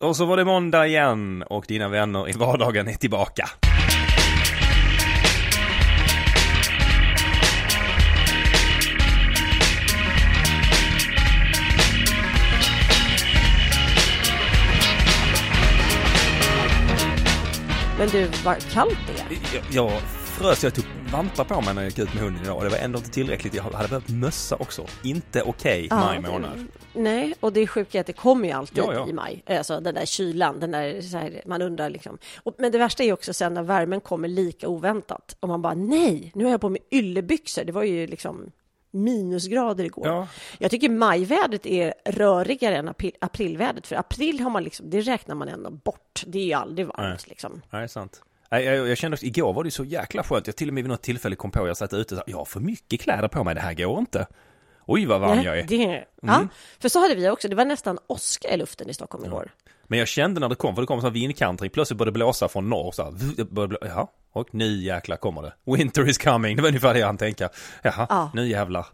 Och så var det måndag igen och dina vänner i vardagen är tillbaka. Men du, vad kallt det är. Jag frös, jag tog vantar på mig när jag gick ut med hunden idag och det var ändå inte tillräckligt. Jag hade behövt mössa också. Inte okej Ja, maj månad. Nej, och det är sjukt att det kommer ju alltid Ja, ja. i maj. Alltså den där kylan, den där, här, man undrar liksom. Och, men det värsta är också sen när värmen kommer lika oväntat. Och man bara, nej, nu har jag på mig yllebyxor. Det var ju liksom minusgrader igår. Ja. Jag tycker majvädret är rörigare än april, aprilvädret. För april har man liksom, det räknar man ändå bort. Det är ju aldrig varmt Nej. liksom. Nej, sant. Nej, jag, jag kände också, igår var det så jäkla skönt. Jag till och med vid något tillfälle kom på, jag satt ute och sa, jag har för mycket kläder på mig, det här går inte. Oj vad varm jag är. det, ja, för så hade vi också. Det var nästan åska i luften i Stockholm igår. Men jag kände när det kom, för det kom en vindkantring, plötsligt började det blåsa från norr så här, blå, jaha, och nu jäklar kommer det. Winter is coming, det var ungefär det han tänka. Jaha, Ja. nu jävlar.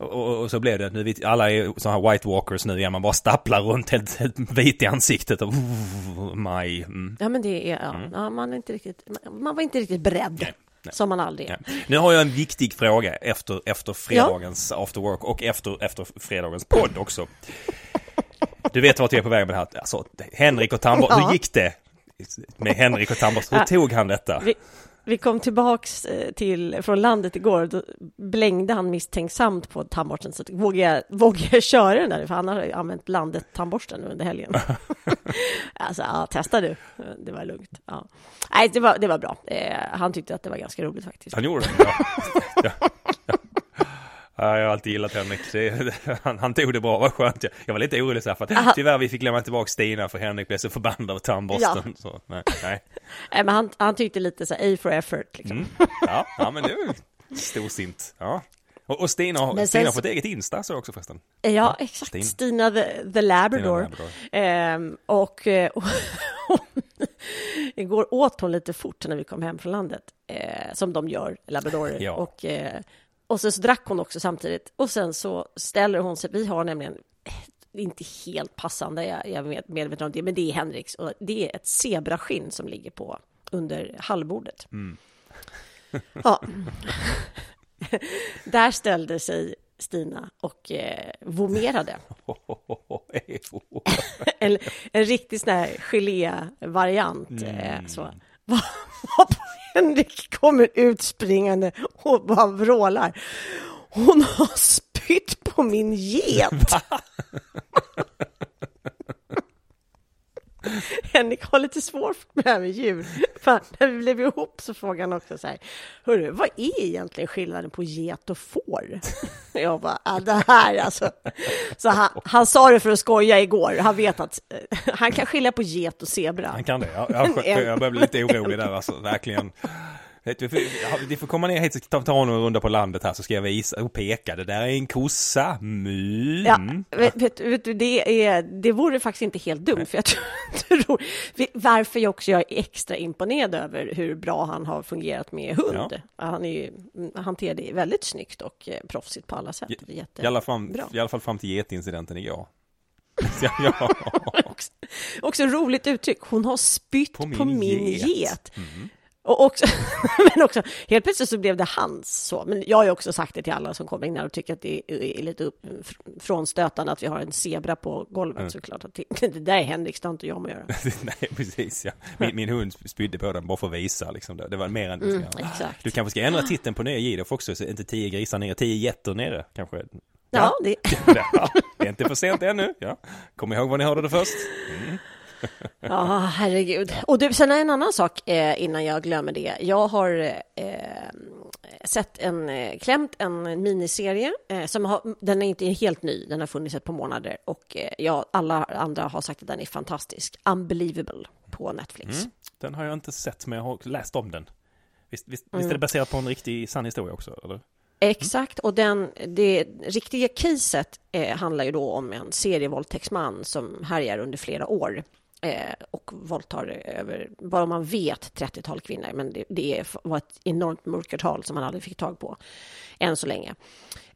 Och, och, så blev det, nu vet, alla är såna här white walkers nu igen, man bara stapplar runt helt, helt vit i ansiktet och maj. Mm. Ja, men det är, ja, ja man, är inte riktigt, man var inte riktigt beredd, Nej, nej. som man aldrig är. Ja. Nu har jag en viktig fråga efter, efter fredagens after work och efter, efter fredagens podd också. Du vet vart jag är på väg med det här. Alltså, Henrik och tandborst, Ja. hur gick det med Henrik och tandborst? Hur Ja. tog han detta? Vi, vi kom tillbaks eh, till, från landet igår, då blängde han misstänksamt på tandborsten, så vågar jag, vågar jag köra den där? För han har använt landet-tandborsten under helgen. alltså, ja, testa du. Det var lugnt. Ja. Nej, det var, det var bra. Eh, han tyckte att det var ganska roligt faktiskt. Han gjorde det? Ja. ja. Ja. Ja, jag har alltid gillat Henrik. Han, han tog det bra, vad skönt. Jag, jag var lite orolig så här för Aha. att tyvärr vi fick lämna tillbaka Stina för Henrik blev så förbannad av tandborsten. Så, nej, nej. Nej, men han, han tyckte lite så här, A for effort liksom. Mm. Ja, ja, men det är storsint. Ja. Och, och Stina, har- Stina har fått eget Insta så också förresten. Ja, exakt. Stina. Stina the, the Labrador. Stina Ehm, och eh, igår åt hon lite fort när vi kom hem från landet, eh, som de gör, labradorer. Ja. Och, eh, och sen så drack hon också samtidigt. Och sen så ställer hon sig, vi har nämligen, eh, inte helt passande, jag, jag är med- medveten om det, men det är Henriks. Och det är ett zebraskinn som ligger på under hallbordet. Ja. Där ställde sig Stina och eh, vomerade. en, en riktig sån här gelé-variant. Eh, så. Varpå Henrik kommer ut springande och bara vrålar. Hon har spytt på min get. Henrik har lite svårt med det här med djur. För när vi blev ihop så frågade han också så här, Hörru, vad är egentligen skillnaden på get och får? Jag bara, ah, det här alltså. Så han, han sa det för att skoja igår. Han vet att eh, han kan skilja på get och zebra. Han kan det, ja. Jag, jag, jag börjar bli lite orolig där alltså, verkligen. Vi får, komma ner hit och ta, ta en runda på landet här så ska jag visa och peka. Det där är en kossa. Mm. Ja, vet, vet, du, det, är, det vore faktiskt inte helt dumt, för jag tror, varför jag också jag är extra imponerad över hur bra han har fungerat med hund. Han är ju, hanterar det väldigt snyggt och eh, proffsigt på alla sätt. Det är jätte- I alla, bra. I alla fall fram till getincidenten igår. Ja, ja. också, också roligt uttryck, hon har spytt på På min, min get. get. Mm. Och också, men också, helt plötsligt så blev det hans så. Men jag har ju också sagt det till alla som kommer in här och tycker att det är lite upp, frånstötande att vi har en zebra på golvet mm. såklart. Att det, det där är Henriks, det har inte jag med att göra. Nej, precis ja. Min, min, hund spydde på den bara för att visa liksom. Det, det var mer än... Mm, exakt. Du kanske ska ändra titeln på nya Gidoff också, så inte tio grisar nere, tio getter nere kanske. Ja, ja det... ja, det är inte för sent ännu. Ja. Kom ihåg var ni hörde det först. Mm. Ja, herregud. Och du, sen en annan sak eh, innan jag glömmer det. Jag har eh, sett en, eh, klämt en miniserie eh, som har, den är inte helt ny, den har funnits ett par månader och eh, ja, alla andra har sagt att den är fantastisk. Unbelievable på Netflix. Mm. Den har jag inte sett, men jag har läst om den. Visst, visst, mm. visst är det baserat på en riktig sann historia också? Eller? Exakt, och den, det riktiga caset eh, handlar ju då om en serievåldtäktsman som härjar under flera år eh, och våldtar över, bara man vet, 30-tal kvinnor. Men det, det var ett enormt mörkertal som man aldrig fick tag på än så länge.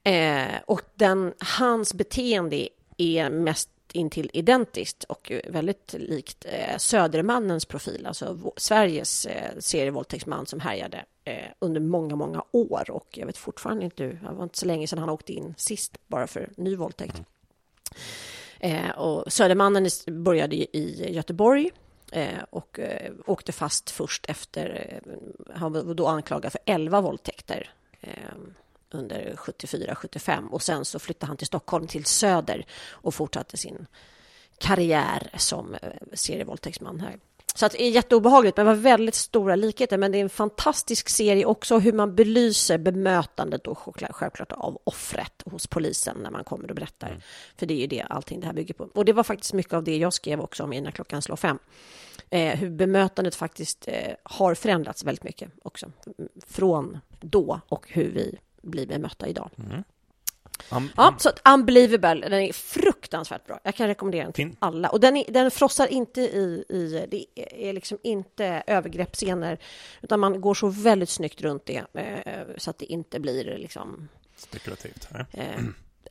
Eh, och den, hans beteende är mest intill identiskt och väldigt likt eh, Södermannens profil, alltså Sveriges eh, serievåldtäktsman som härjade eh, under många, många år och jag vet fortfarande inte, det var inte så länge sedan han åkte in sist bara för ny våldtäkt. Mm. Eh, och Södermannen började i Göteborg eh, och eh, åkte fast först efter, eh, han var då anklagad för 11 våldtäkter eh, under 74-75 och sen så flyttade han till Stockholm, till Söder och fortsatte sin karriär som eh, serievåldtäktsman här. Så att det är jätteobehagligt, men det var väldigt stora likheter. Men det är en fantastisk serie också hur man belyser bemötandet och självklart av offret hos polisen när man kommer och berättar. Mm. För det är ju det allting det här bygger på. Och det var faktiskt mycket av det jag skrev också om innan klockan slår fem. Eh, hur bemötandet faktiskt eh, har förändrats väldigt mycket också. Från då och hur vi blir bemötta idag. Mm. Um, ja, så Unbelievable, den är fruktansvärt bra. Jag kan rekommendera den till fin. alla. Och den, är, den frossar inte i, i, det är liksom inte övergreppsscener, utan man går så väldigt snyggt runt det, eh, så att det inte blir liksom... Spekulativt. Eh,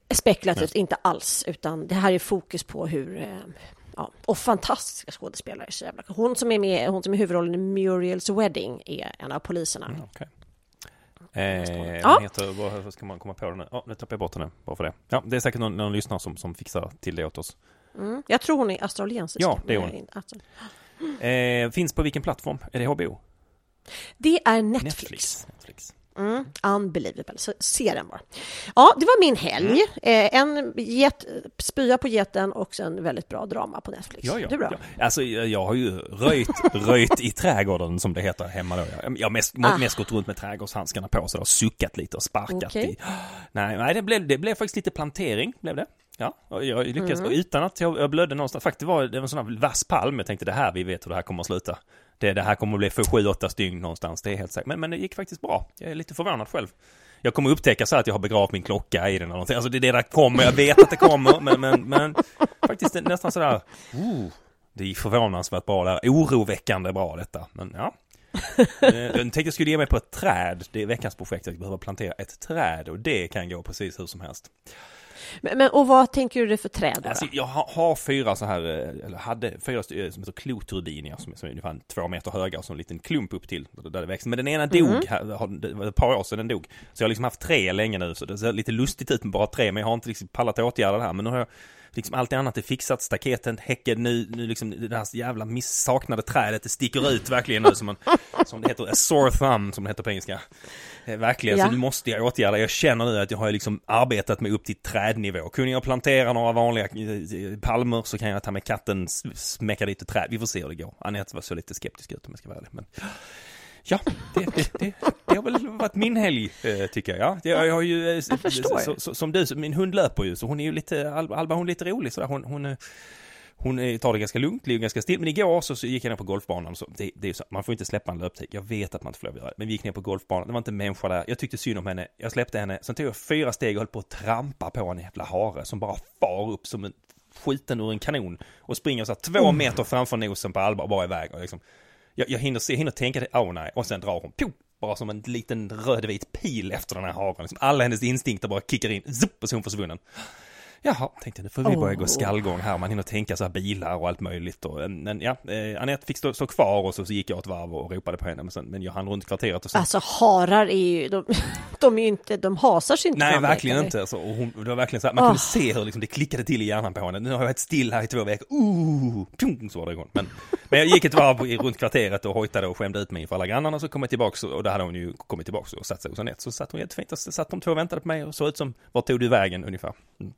spekulativt, inte alls, utan det här är fokus på hur... Eh, ja, och fantastiska skådespelare. Så jävla. Hon som är med, hon som är huvudrollen i Muriel's Wedding är en av poliserna. Mm, okay. Eh, ja. heter, vad ska man komma på den nu? Oh, nu tappade jag bort henne, bara för det. Ja, det är säkert någon, någon lyssnare som, som fixar till det åt oss. Mm. Jag tror hon är australiensisk. Ja, det är hon. Eh, finns på vilken plattform? Är det HBO? Det är Netflix. Netflix. Netflix. Mm, unbelievable, så se den bara. Ja, det var min helg. Mm. Eh, en get, spya på geten och sen väldigt bra drama på Netflix. Ja, ja, du bra? Ja. Alltså, jag har ju röjt, röjt i trädgården som det heter hemma då. Jag har mest, ah. mest gått runt med trädgårdshandskarna på jag har suckat lite och sparkat okay. i. Nej, nej det, blev, det blev faktiskt lite plantering, blev det. Ja, och jag lyckades, mm. utan att jag, jag blödde någonstans. Faktiskt var det var en sån här vass palm. Jag tänkte det här, vi vet hur det här kommer att sluta det, det här kommer att bli för sju, åtta stygn någonstans, det är helt säkert. Men, men det gick faktiskt bra. Jag är lite förvånad själv. Jag kommer upptäcka så att jag har begravt min klocka i den eller någonting. Alltså det är det där kommer, jag vet att det kommer, men, men, men faktiskt nästan sådär, oh, uh, det gick förvånansvärt bra där. Oroväckande bra detta, men ja. Eh, jag tänkte jag skulle ge mig på ett träd. Det är veckans projekt. Jag behöver plantera ett träd och det kan gå precis hur som helst. Men, men, och vad tänker du det för träd? Alltså, jag har, har, fyra så här, eh, eller hade fyra eh, som heter kloturbinier som, som är ungefär två meter höga och så en liten klump upp till där det växer. Men den ena dog, mm. här, det var ett par år sedan den dog. Så jag har liksom haft tre länge nu, så det ser lite lustigt ut med bara tre, men jag har inte liksom pallat åtgärda det här. Men nu har jag liksom allt annat är fixat, staketen, häcken, nu, nu liksom det här jävla missaknade trädet, det sticker ut verkligen nu som en, som det heter, a sore thumb som det heter på engelska. Eh, verkligen, ja. så nu måste jag åtgärda. Jag känner nu att jag har liksom arbetat mig upp till trädnivå. Kunde jag plantera några vanliga eh, palmer så kan jag ta med katten, smäcka dit ett träd. Vi får se hur det går. Anette var så lite skeptisk ut om jag ska vara ärlig. Men Ja, det, det, det, det, har väl varit min helg, eh, tycker jag. Jag, jag har ju, jag förstår. Så, så, som du, min hund löper ju, så hon är ju lite, Alba hon är lite rolig sådär. Hon, hon, hon tar det ganska lugnt, ligger ganska still. Men igår så, så gick jag ner på golfbanan. Så det, det är så, man får inte släppa en löptid. Jag vet att man inte får lov att göra det. Men vi gick ner på golfbanan. Det var inte en människa där. Jag tyckte synd om henne. Jag släppte henne. Sen tog jag fyra steg och höll på att trampa på en jävla hare som bara far upp som en skiten ur en kanon. Och springer så här två mm. meter framför nosen på Alba och bara iväg. Och liksom, jag, jag hinner se, hinner tänka det, oh nej. Och sen drar hon, pjo, bara som en liten rödvit pil efter den här hagen. Liksom alla hennes instinkter bara kickar in, zup, och så är hon försvunnen. Jaha, tänkte nu får vi börja gå Åh. skallgång här. Man hinner tänka så här bilar och allt möjligt. Och, men ja, eh, Anette fick stå, stå kvar och så, så gick jag ett varv och ropade på henne. Men, sen, men jag hann runt kvarteret och så. Alltså harar är ju, de, de är ju inte, de hasar sig inte Nej, verkligen inte. Alltså, och hon, det var verkligen så här, man kunde Åh. se hur liksom, det klickade till i hjärnan på henne. Nu har jag varit still här i två veckor. Ooh, tjong, så var det igång. Men, men jag gick ett varv runt kvarteret och hojtade och skämde ut mig inför alla grannarna. Så kom jag tillbaks och då hade hon ju kommit tillbaks och satt sig hos Anette. Så satt hon jättefint så satt de två och väntade på mig och såg ut som, vart tog du vägen ungefär? Mm.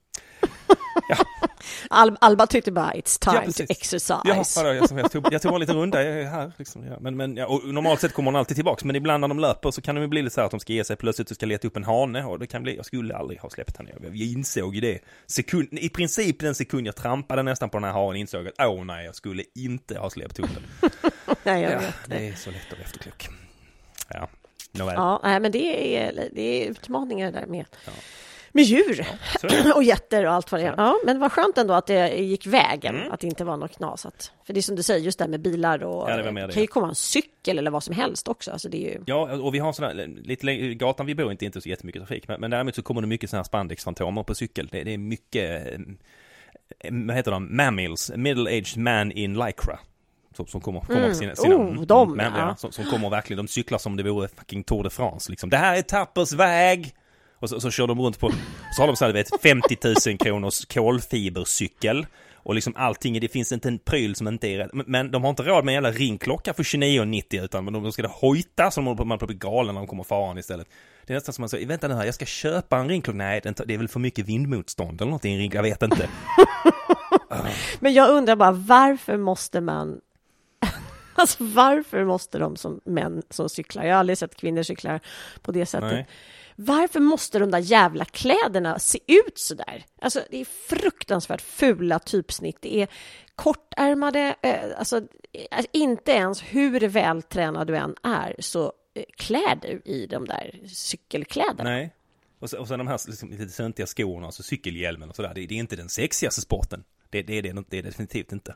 Al, Alba tyckte bara it's Ja, time to precis. exercise. Ja, vadå, jag, jag, tog, jag tog en liten runda jag är här. Liksom, ja. Men, men ja, och normalt sett kommer hon alltid tillbaks, men ibland när de löper så kan det bli lite så här att de ska ge sig plötsligt och ska leta upp en hane och det kan bli, jag skulle aldrig ha släppt henne. Jag, jag insåg ju det. Sekund, I princip den sekund jag trampade nästan på den här hanen insåg att åh nej, jag skulle inte ha släppt hunden. Nej, jag Ja, vet. det är så lätt att vara efterklok. Ja, nåväl. Ja, nej, men det är, det är utmaningar där med, med djur det. och getter och allt vad det är. Ja, men vad skönt ändå att det gick vägen, Mm. att det inte var något knas. Att, för det är som du säger, just det här med bilar och Ja, det det. kan ju komma en cykel eller vad som helst också. Alltså det är ju... Ja, och vi har sådana, lite längre, gatan vi bor inte, inte så jättemycket trafik, men, men däremot så kommer det mycket sådana här spandexfantomer på cykel. Det, det är mycket, eh, vad heter de, mammals, middle-aged man in lycra. Som, som kommer, kommer med sina, sina Oh, de, men, ja. som, som kommer verkligen, de cyklar som det vore fucking Tour de France liksom. Det här är Tappers väg! Och så, så kör de runt på, så har de så här, vet, 50 000 kronors kolfibercykel. Och liksom allting, det finns inte en pryl som inte är rätt. Men, de har inte råd med en jävla ringklocka för 29,90 utan de, ska hojta så de håller på, man blir galen när de kommer faran istället. Det är nästan som man säger, vänta nu här, jag ska köpa en ringklocka. Nej, det är väl för mycket vindmotstånd eller ring, jag vet inte. Men jag undrar bara, varför måste man... Alltså varför måste de som män som cyklar, jag har aldrig sett kvinnor cykla på det sättet. Nej. Varför måste de där jävla kläderna se ut så där? Alltså det är fruktansvärt fula typsnitt. Det är kortärmade, eh, alltså eh, inte ens hur vältränad du än är så eh, klär du i de där cykelkläderna. Nej. Och, så, och sen de här liksom, lite töntiga skorna, alltså cykelhjälmen och sådär. Det, det är inte den sexigaste sporten. Det, det, är det, det är det definitivt inte.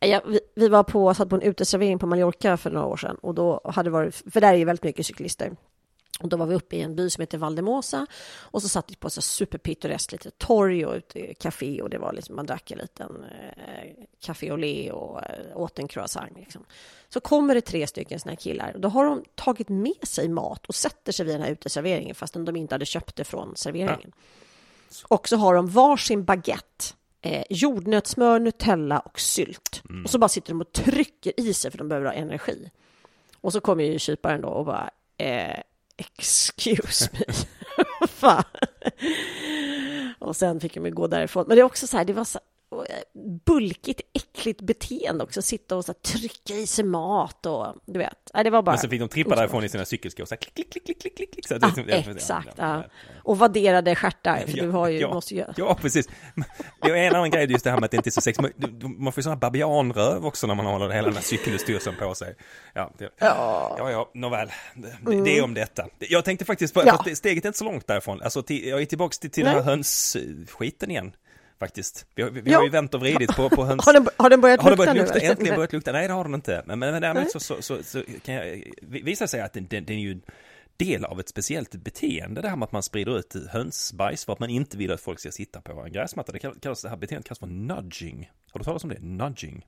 Ja, vi, vi var på, satt på en uteservering på Mallorca för några år sedan och då hade varit, för där är ju väldigt mycket cyklister. Och då var vi uppe i en by som heter Valdemosa och så satt vi på ett superpittoreskt litet torg och ett café och det var liksom, man drack en liten eh, café au lait och eh, åt en croissant. Liksom. Så kommer det tre stycken såna här killar och då har de tagit med sig mat och sätter sig vid den här uteserveringen fastän de inte hade köpt det från serveringen. Och så har de varsin baguette, eh, jordnötssmör, Nutella och sylt. Och så bara sitter de och trycker i sig för de behöver ha energi. Och så kommer ju kyparen då och bara, eh, excuse me, Fan. Och sen fick de ju gå därifrån. Men det är också så här, det var så, bulkigt, äckligt beteende också. Sitta och så trycka i sig mat och du vet. Ja, det var bara... Men så fick de trippa osmart. därifrån i sina cykelskor, så här, klick, klick, klick, klick, klick, klick. Så Ja, det- det- exakt. ja, Ja. Och vadderade stjärtar, för du har ju, ja, måste ju... Ja, precis. Det är en annan grej, just det här med att det inte är så sexigt. Man- får ju här babianröv också när man håller hela den här cykelstyrseln på sig. Ja, det, ja. ja, nåväl. Det, det är om detta. Jag tänkte faktiskt på, Mm. Ja. steget är inte så långt därifrån. Alltså, till, jag är tillbaka till, till den här Nej. hönsskiten igen. Faktiskt. Vi, har- vi, vi har ju vänt och vridit på, på höns... Har den, har den börjat Har lukta börjat nu? lukta? eller? Äntligen börjat lukta? Nej, det har den inte. Men, men, däremot så, så, så, så kan jag visa sig att den, den, den är ju del av ett speciellt beteende, det här med att man sprider ut hönsbajs för att man inte vill att folk ska sitta på en gräsmatta. Det kallas, det här beteendet kallas för nudging. Har du talat om det? Nudging.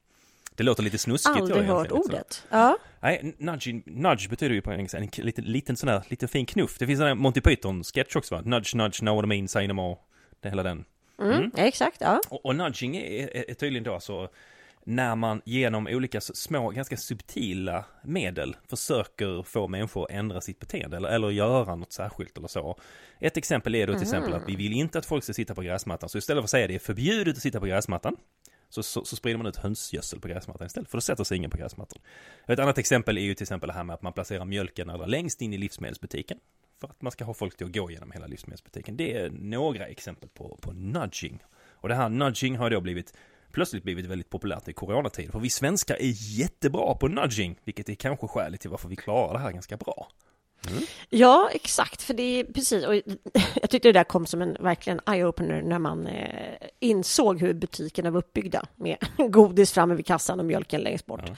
Det låter lite snuskigt. Aldrig det hört ordet. Ja. Nej, nudging, nudge betyder ju på engelska en liten, liten sån där, liten fin knuff. Det finns en Monty Python-sketch också va? Nudge, nudge, know what I mean, say no more. Det är hela den. Mm, Exakt, ja. Och, och nudging är, är, är tydligen då alltså när man genom olika små, ganska subtila medel försöker få människor att ändra sitt beteende eller, eller göra något särskilt eller så. Ett exempel är då till exempel att vi vill inte att folk ska sitta på gräsmattan, så istället för att säga det är förbjudet att sitta på gräsmattan, så, så, så sprider man ut hönsgödsel på gräsmattan istället, för då sätter sig ingen på gräsmattan. Ett annat exempel är ju till exempel det här med att man placerar mjölken allra längst in i livsmedelsbutiken. För att man ska ha folk till att gå genom hela livsmedelsbutiken. Det är några exempel på, på nudging. Och det här nudging har då blivit plötsligt blivit väldigt populärt i coronatid. För vi svenskar är jättebra på nudging, vilket är kanske skälet till varför vi klarar det här ganska bra. Ja, exakt, för det är precis, och jag tyckte det där kom som en verkligen eye-opener när man eh, insåg hur butikerna var uppbyggda med godis framme vid kassan och mjölken längst bort.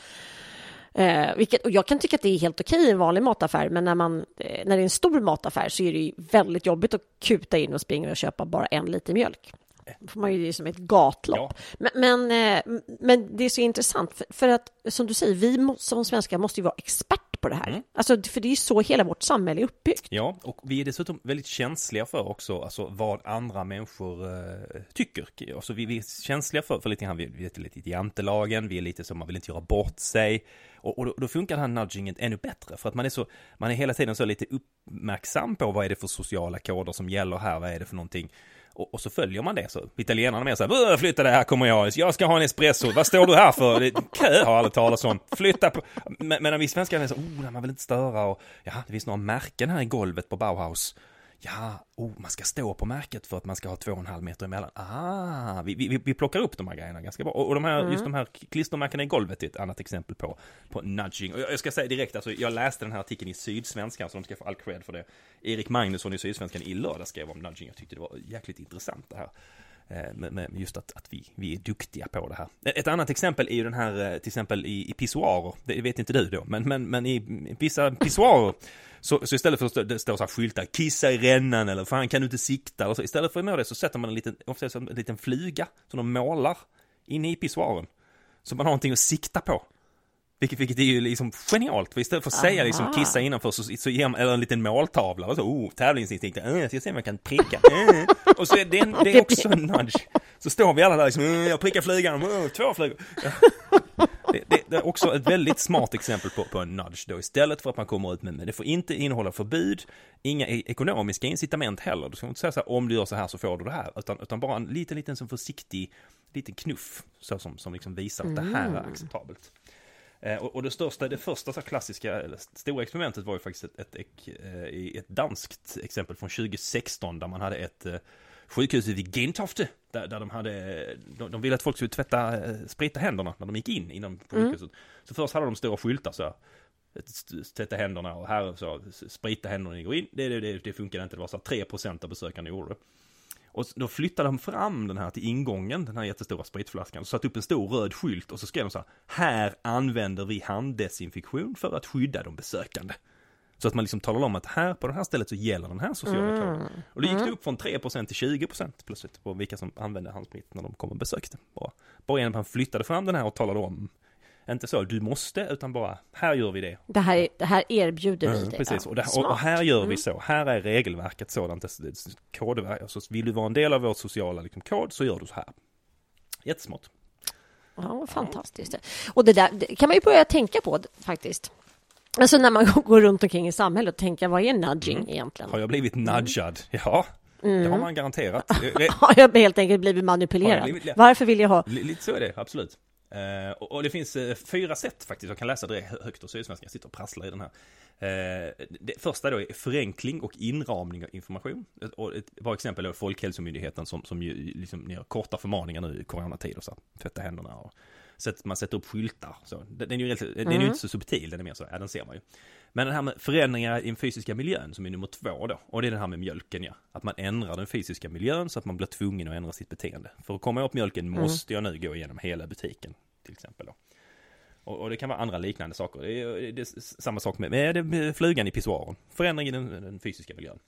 Eh, vilket, och jag kan tycka att det är helt okej i en vanlig mataffär, men när, man, eh, när det är en stor mataffär så är det väldigt jobbigt att kuta in och springa och köpa bara en liter mjölk. Då får man ju det som ett gatlopp. Men, men, eh, men det är så intressant, för, för att som du säger, vi som svenskar måste ju vara expert på det här. Alltså, för det är ju så hela vårt samhälle är uppbyggt. Ja, och vi är dessutom väldigt känsliga för också, alltså vad andra människor eh, tycker. Alltså vi, vi är känsliga för, för lite grann, vi, vi är lite i jantelagen, vi är lite som man vill inte göra bort sig. Och, och då, då funkar den här nudgingen ännu bättre, för att man är så, man är hela tiden så lite uppmärksam på vad är det för sociala koder som gäller här, vad är det för någonting. Och, och så följer man det så. Italienarna med så här, flytta det här kommer jag, jag ska ha en espresso, vad står du här för? Det, kö har aldrig talat om, flytta på. Medan vi svenskar är så, oh, man vill inte störa och ja, det finns några märken här i golvet på Bauhaus. Ja, oh, man ska stå på märket för att man ska ha två och en halv meter emellan. Ah, vi, vi, vi plockar upp de här grejerna ganska bra. Och, och de här, just de här klistermärkena i golvet är ett annat exempel på, på nudging. Och jag, jag ska säga direkt, alltså, jag läste den här artikeln i Sydsvenskan, så de ska få all cred för det. Erik Magnusson i Sydsvenskan i lördag skrev om nudging. Jag tyckte det var jäkligt intressant det här. Eh, med, just att, att vi, vi är duktiga på det här. Ett annat exempel är ju den här, eh, till exempel i, i pissoarer. Det vet inte du då, men, men, men i vissa pissoarer så, så istället för att det står så här skyltar, kissa i rännan eller fan kan du inte sikta eller så. Istället för att göra det så sätter man en liten, ofta en liten fluga som de målar inne i pissoaren. Så man har någonting att sikta på. Vilket, vilket är ju liksom genialt. För istället för att säga liksom kissa innanför så, så ger man, eller en liten måltavla och så, oh, tävlingsinstinkt, äh, jag ska se om jag kan pricka. Äh. Och så är det, en, det är också en nudge. Så står vi alla där liksom, äh, jag prickar flugan, oh, två flugor. Ja. Det, det, det är också ett väldigt smart exempel på, på en nudge då. Istället för att man kommer ut med, men det får inte innehålla förbud, inga e- ekonomiska incitament heller. Du ska inte säga så här, om du gör så här så får du det här. Utan, utan bara en liten, liten som försiktig, liten knuff. Så som, som liksom visar att det här är acceptabelt. Eh, Och, och det största, det första så klassiska, eller stora experimentet var ju faktiskt ett, ett, ett, eh, ett danskt exempel från 2016 där man hade ett eh, sjukhus vid Gentofte. Där, där de hade, de, de ville att folk skulle tvätta, sprita händerna när de gick in inom sjukhuset. Så först hade de stora skyltar så här, tvätta händerna och här så sprita händerna när ni går in. Det, det, det, det funkade inte, det var så här 3% av besökarna gjorde det. Och då flyttade de fram den här till ingången, den här jättestora spritflaskan, och satte upp en stor röd skylt och så skrev de så här, här använder vi handdesinfektion för att skydda de besökande. Så att man liksom talar om att här på det här stället så gäller den här sociala koden. Och då gick det upp från 3% till 20% plötsligt på vilka som använde handsprit när de kom och besökte. Bara, bara genom att man flyttade fram den här och talade om, inte så du måste, utan bara här gör vi det. Det här, det här erbjuder vi Mm, dig. precis, Ja, och, det, och, och här gör vi så. Här är regelverket sådant. Kodverk, alltså vill du vara en del av vår sociala liksom, kod så gör du så här. Jättesmart. Ja, fantastiskt. Och det där det kan man ju börja tänka på faktiskt. Alltså när man går runt omkring i samhället och tänker vad är nudging egentligen? Har jag blivit nudgad? Ja. Det har man garanterat. Har jag helt enkelt blivit manipulerad? blivit- Varför vill jag ha? Li- Lite så är det, absolut. Eh, och, och det finns eh, fyra sätt faktiskt, jag kan läsa hö- högt ur Sydsvenskan, jag sitter och prasslar i den här. Eh, det första då är förenkling och inramning av information. Och ett bra exempel är Folkhälsomyndigheten som, som ju liksom gör korta förmaningar nu i coronatider, så här, tvätta händerna och sätt, man sätter upp skyltar. Så. Den, den är ju, rätt- den är ju inte så subtil, den är mer så, ja den ser man ju. Men den här med förändringar i den fysiska miljön som är nummer två då. Och det är den här med mjölken ja. Att man ändrar den fysiska miljön så att man blir tvungen att ändra sitt beteende. För att komma åt mjölken måste jag nu gå igenom hela butiken. Till exempel då. Och, och det kan vara andra liknande saker. Det är, det är samma sak med, med, med flugan i pissoaren. Förändring i den, den fysiska miljön.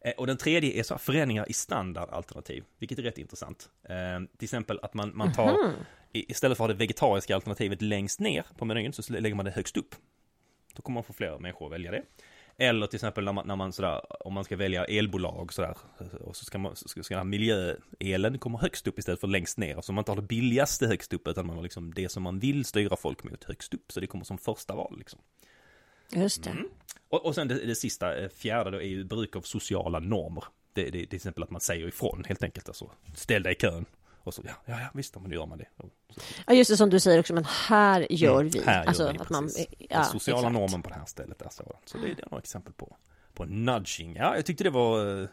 Eh, Och den tredje är så här förändringar i standardalternativ, vilket är rätt intressant. Eh, till exempel att man, man tar, i, istället för att ha det vegetariska alternativet längst ner på menyn så lägger man det högst upp. Då kommer man få fler människor att välja det. Eller till exempel när man, när man sådär, om man ska välja elbolag sådär, och så ska man, ska, ska miljöelen komma högst upp istället för längst ner. Så man inte har det billigaste högst upp, utan man har liksom det som man vill styra folk mot högst upp. Så det kommer som första val liksom. Just det. Och, och sen det, det sista, eh, fjärde då, är ju bruk av sociala normer. Det, det, det är till exempel att man säger ifrån helt enkelt. Alltså, ställ dig i kön. Och så, ja, ja, ja visst, men då gör man det. Ja, just det som du säger också, men här gör vi. Mm, här alltså, gör vi, att man, ja, Den sociala exakt. normen på det här stället är sådan. Så det, det är några exempel på, på nudging. Ja, jag tyckte det var eh,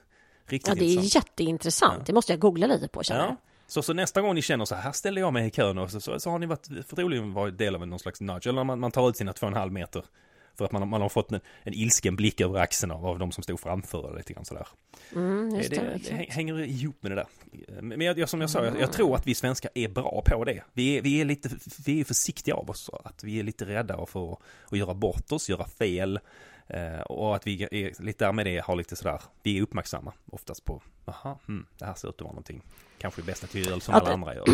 riktigt Ja, det är intressant. jätteintressant. Det måste jag googla lite på, känner Ja. jag. Så, så nästa gång ni känner så här, här ställer jag mig i kön och så, så, så har ni varit, förmodligen varit del av någon slags nudge. Eller man, man tar ut sina två och en halv meter. För att man, man har fått en, en ilsken blick över axeln av, av de som stod framför lite grann sådär. Mm, det, det, det, hänger ihop med det där. Men jag, som jag sa, jag, jag tror att vi svenskar är bra på det. Vi är, vi är lite vi är försiktiga av oss. Att vi är lite rädda för att, att göra bort oss, göra fel. Eh, och att vi är lite där med det har lite sådär, vi är uppmärksamma oftast på, jaha, hmm, det här ser ut att vara någonting. Kanske bäst att vi gör som alla andra gör.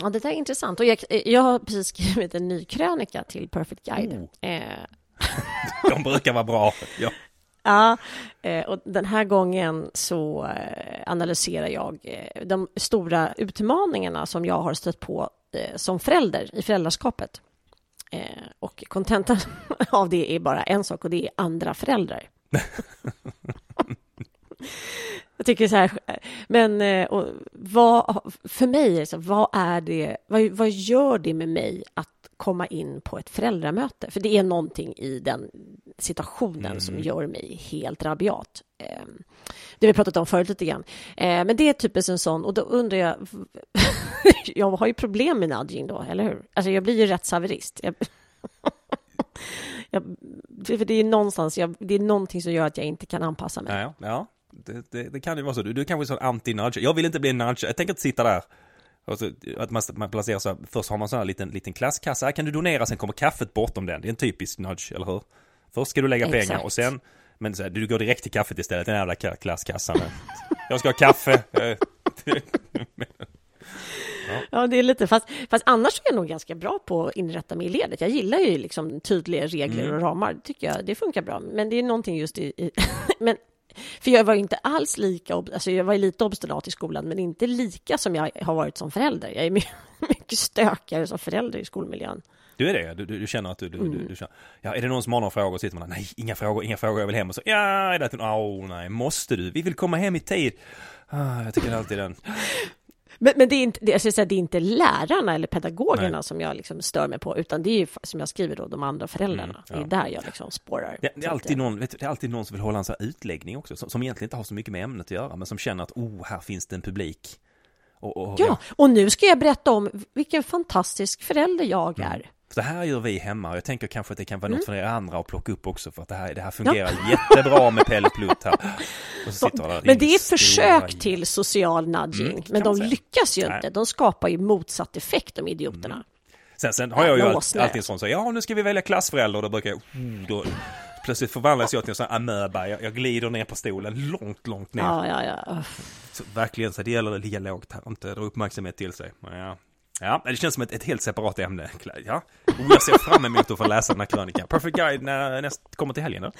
Ja, det där är intressant. Och jag, jag har precis skrivit en ny krönika till Perfect Guide. Oh. Eh, De brukar vara bra. Ja. Ja, eh, och den här gången så eh, analyserar jag de stora utmaningarna som jag har stött på som förälder i föräldraskapet. Och kontentan av det är bara en sak och det är andra föräldrar. Jag tycker så här, men eh, och vad, för mig, så, vad är det, vad, vad gör det med mig att komma in på ett föräldramöte? För det är någonting i den situationen som gör mig helt rabiat. Eh, Det vi pratat om förut lite grann. Eh, Men det är typiskt en sån, och då undrar jag, jag har ju problem med nudging då, eller hur? Alltså jag blir ju rättshaverist. Jag, jag, för det är någonstans, jag, det är någonting som gör att jag inte kan anpassa mig. Ja, ja. Det, det, det kan ju vara så. Du, du kanske är sån anti-nudge. Jag vill inte bli en nudge. Jag tänker inte sitta där. Och så, att man, man placerar så här, först har man sån här liten, liten klasskassa. Här kan du donera, sen kommer kaffet bortom den. Det är en typisk nudge, eller hur? Först ska du lägga pengar Exakt. och sen, men så här, du går direkt till kaffet istället, den jävla ka- klasskassan. Jag ska ha kaffe. Eh, Ja, det är lite, fast, fast annars är jag nog ganska bra på att inrätta mig i ledet. Jag gillar ju liksom tydliga regler och ramar, det tycker jag, det funkar bra. Men det är någonting just i, i men för jag var inte alls lika, alltså jag var lite obstinat i skolan, men inte lika som jag har varit som förälder. Jag är my- mycket stökigare som förälder i skolmiljön. Du är det? Du, du, du känner att du, du, du, du känner, ja är det någon som har några frågor? sitter man där, nej inga frågor, inga frågor, jag vill hem. Och så, ja, är det att, åh nej, måste du? Vi vill komma hem i tid. Ah, jag tycker alltid den. Men, men det, är inte, det, jag säga, det är inte lärarna eller pedagogerna Nej. som jag liksom stör mig på, utan det är ju, som jag skriver då, de andra föräldrarna. Mm, ja. Det är där jag liksom spårar. Det, det, är alltid någon, du, det är alltid någon som vill hålla en sån här utläggning också, som, som egentligen inte har så mycket med ämnet att göra, men som känner att, oh, här finns det en publik. Och, och, Ja, och nu ska jag berätta om vilken fantastisk förälder jag Mm. Så det här gör vi hemma och jag tänker kanske att det kan vara Mm. något för er andra att plocka upp också för att det här, det här fungerar jättebra med Pelle Plutt här. Där, Men det är stora försök till social nudging, Mm, men de lyckas ju Nej. Mm. inte. De skapar ju motsatt effekt, de idioterna. Sen, sen har jag ju alltid, alltid sån så ja nu ska vi välja klassförälder då brukar jag, oh, då, plötsligt förvandlas jag till en sån amöba, jag, jag glider ner på stolen långt, långt ner. Ja, ja, ja. Så, verkligen, så det gäller att ligga lågt här, inte dra uppmärksamhet till sig. Men Ja, ja det känns som ett, ett helt separat ämne. Ja, och jag ser fram emot att få läsa den här krönikan. Perfect Guide när näst kommer till helgen då?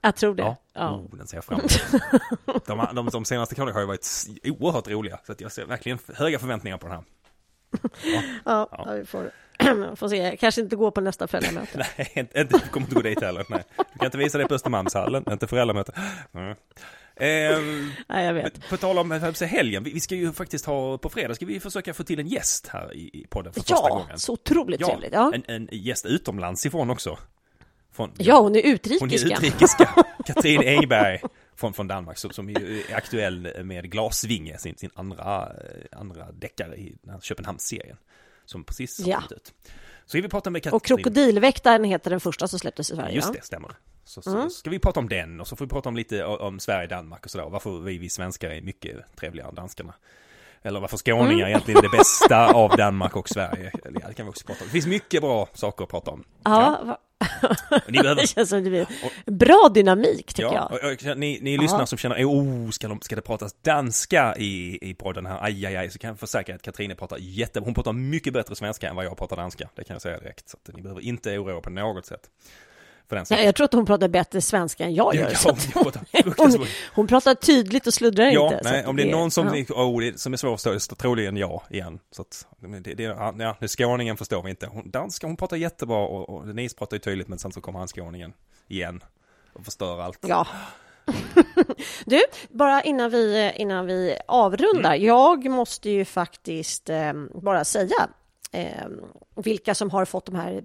Jag tror det. Ja, Ja. Oh, den ser jag fram emot. De, de, de senaste krönikorna har ju varit oerhört roliga, så jag ser verkligen höga förväntningar på den här. Ja, ja. vi får, får se. Kanske inte gå på nästa föräldramöte. Nej, inte, inte, du kommer inte gå dit heller. Nej. Du kan inte visa det på Östermalmshallen, inte föräldramöte. Mm. Ehm, Ja, jag vet. på tal om helgen, vi, ska ju faktiskt ha, på fredag ska vi försöka få till en gäst här i, podden för första Ja, gången. så otroligt Ja, trevligt. Ja. En, en gäst utomlands ifrån också. Från, ja, hon är hon är utrikiska. utrikiska. Katrin Engberg från, från Danmark som, som är aktuell med Glasvinge, sin, sin andra, eh, andra deckare i Köpenhamnsserien. Som precis har Ja. ut. Så vi prata med Katrin. Och Krokodilväktaren heter den första som släpptes i Sverige. Just ja. det, stämmer. Så, så ska vi prata om den och så får vi prata om lite om Sverige, Danmark och sådär. Varför vi, vi svenskar är mycket trevligare än danskarna. Eller varför skåningar Mm. egentligen är det bästa av Danmark och Sverige. Eller, ja, det kan vi också prata om. Det finns mycket bra saker att prata om. Ja, Och Ni behöver... det känns som det blir bra dynamik tycker Ja, jag. och, och, ni, ni lyssnar som känner, oh, ska, de, ska det pratas danska i, i podden här, aj, aj, aj, så kan jag försäkra att Katrine pratar jätte, hon pratar mycket bättre svenska än vad jag pratar danska, det kan jag säga direkt. Så att ni behöver inte oroa på något sätt. För den jag tror att hon pratar bättre svenska än jag gör. Ja, hon hon, fruktansvärt. hon pratar tydligt och sluddrar Ja, inte. nej, om det är någon som, ja. det, som är förstå, troligen jag igen. Så att, det, det, ja, skåningen förstår vi inte. Hon, danska, hon pratar jättebra och, och Denise pratar ju tydligt men sen så kommer han skåningen igen och förstör allt. Ja. Du, bara innan vi, innan vi avrundar. Mm. Jag måste ju faktiskt eh, bara säga eh, vilka som har fått de här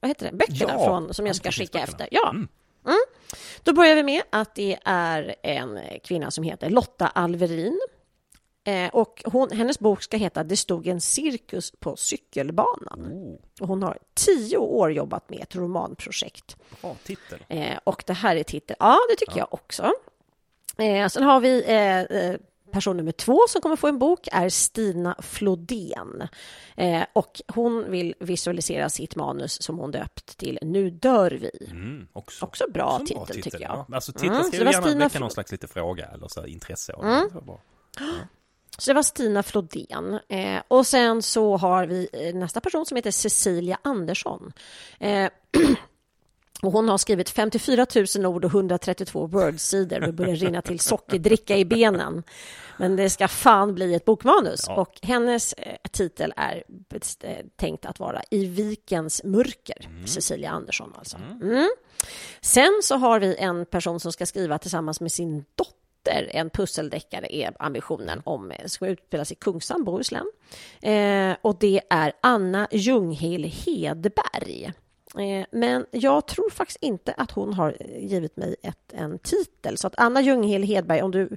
vad heter det, böckerna Ja, från, som jag ska skicka efter. Ja. Mm. Mm. Då börjar vi med att det är en kvinna som heter Lotta Alverin. Eh, och hon, hennes bok ska heta Det stod en cirkus på cykelbanan. Oh, Och hon har tio år jobbat med ett romanprojekt. bra titel. Eh, och det här är titeln. Ja, det tycker jag också. Eh, sen har vi eh, eh, person nummer två som kommer få en bok är Stina Flodén. Eh, och hon vill visualisera sitt manus som hon döpt till Nu dör vi. Mm, också. Också bra Också en titel, tycker jag. Ja. Alltså titeln Mm, ska ju gärna Stina väcka någon slags lite fråga eller så intresse av Mm. det. Så det var Stina Flodén. Eh, och sen så har vi eh, nästa person som heter Cecilia Andersson. Eh, och hon har skrivit 54 000 ord och 132 wordsidor det börjar rinna till sockerdricka i benen. Men det ska fan bli ett bokmanus. Ja. Och hennes eh, titel är eh, tänkt att vara I vikens mörker. Cecilia Andersson alltså. Mm. Sen så har vi en person som ska skriva tillsammans med sin dotter en pusseldeckare är ambitionen om eh, ska utspelas i Kungsan, Bohuslän. Eh, och det är Anna Ljunghill Hedberg. Eh, Men jag tror faktiskt inte att hon har givit mig ett, en titel. Så att Anna Ljunghill Hedberg, om du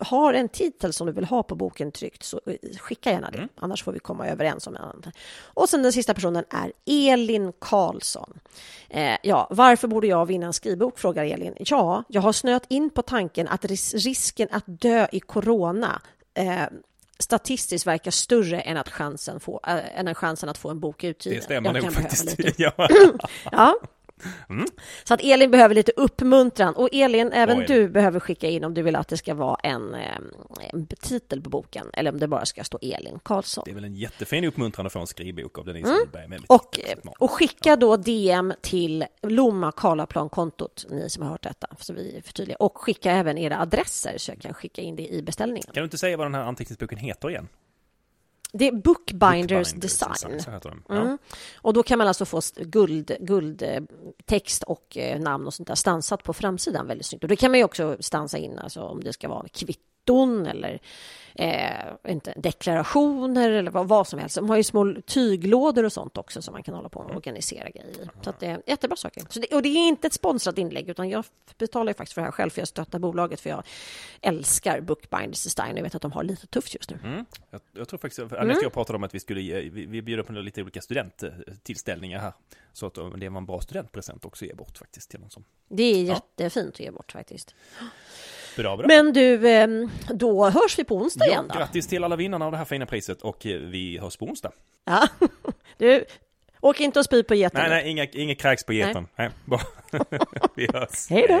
har en titel som du vill ha på boken tryckt så eh, skicka gärna det. Annars får vi komma överens om en annan. Och sen den sista personen är Elin Karlsson. Eh, ja, varför borde jag vinna en skrivbok? frågar Elin. Ja, jag har snöat in på tanken att ris- risken att dö i corona eh, statistiskt verkar större än, att chansen, få, äh, än chansen att få en bok utgiven. Det stämmer nog faktiskt. ja. Ja. Så att Elin behöver lite uppmuntran. Och Elin, även Oj. du behöver skicka in om du vill att det ska vara en, eh, en titel på boken eller om det bara ska stå Elin Karlsson. Det är väl en jättefin uppmuntran att få en skrivbok av Denise Rudberg. med- Mm. Och, manus. och skicka då DM till Lomma Karlaplan-kontot, ni som har hört detta, så vi förtydligar. Och skicka även era adresser så jag kan skicka in det i beställningen. Kan du inte säga vad den här anteckningsboken heter igen? Det är Bookbinders, Bookbinders Design. Heter den. Ja. Mm. Och då kan man alltså få guld, guld eh, text och eh, namn och sånt där stansat på framsidan väldigt snyggt. Och det kan man ju också stansa in, alltså om det ska vara kvitton eller eh, inte, deklarationer eller vad, vad som helst. De har ju små tyglådor och sånt också som man kan hålla på och organisera grejer i. Så att det är jättebra saker. Så det, och det är inte ett sponsrat inlägg utan jag betalar ju faktiskt för det här själv för jag stöttar bolaget för jag älskar Bookbinders Design. Jag vet att de har lite tufft just nu. Mm. Jag, jag tror faktiskt, Mm. Anette och jag pratade om att vi skulle ge, vi, vi bjuder på lite olika studenttillställningar här. Så att om det var en bra studentpresent också att ge bort faktiskt till någon som. Det är jättefint att ge bort faktiskt. Bra, bra. Men du, ehm, då hörs vi på onsdag ja, igen då. grattis till alla vinnarna av det här fina priset och eh, vi hörs på onsdag. Ja. Du, åk inte och spy på geten. Nej, nej, inga, inga kräks på geten. Nej. bra. vi hörs. Hej då.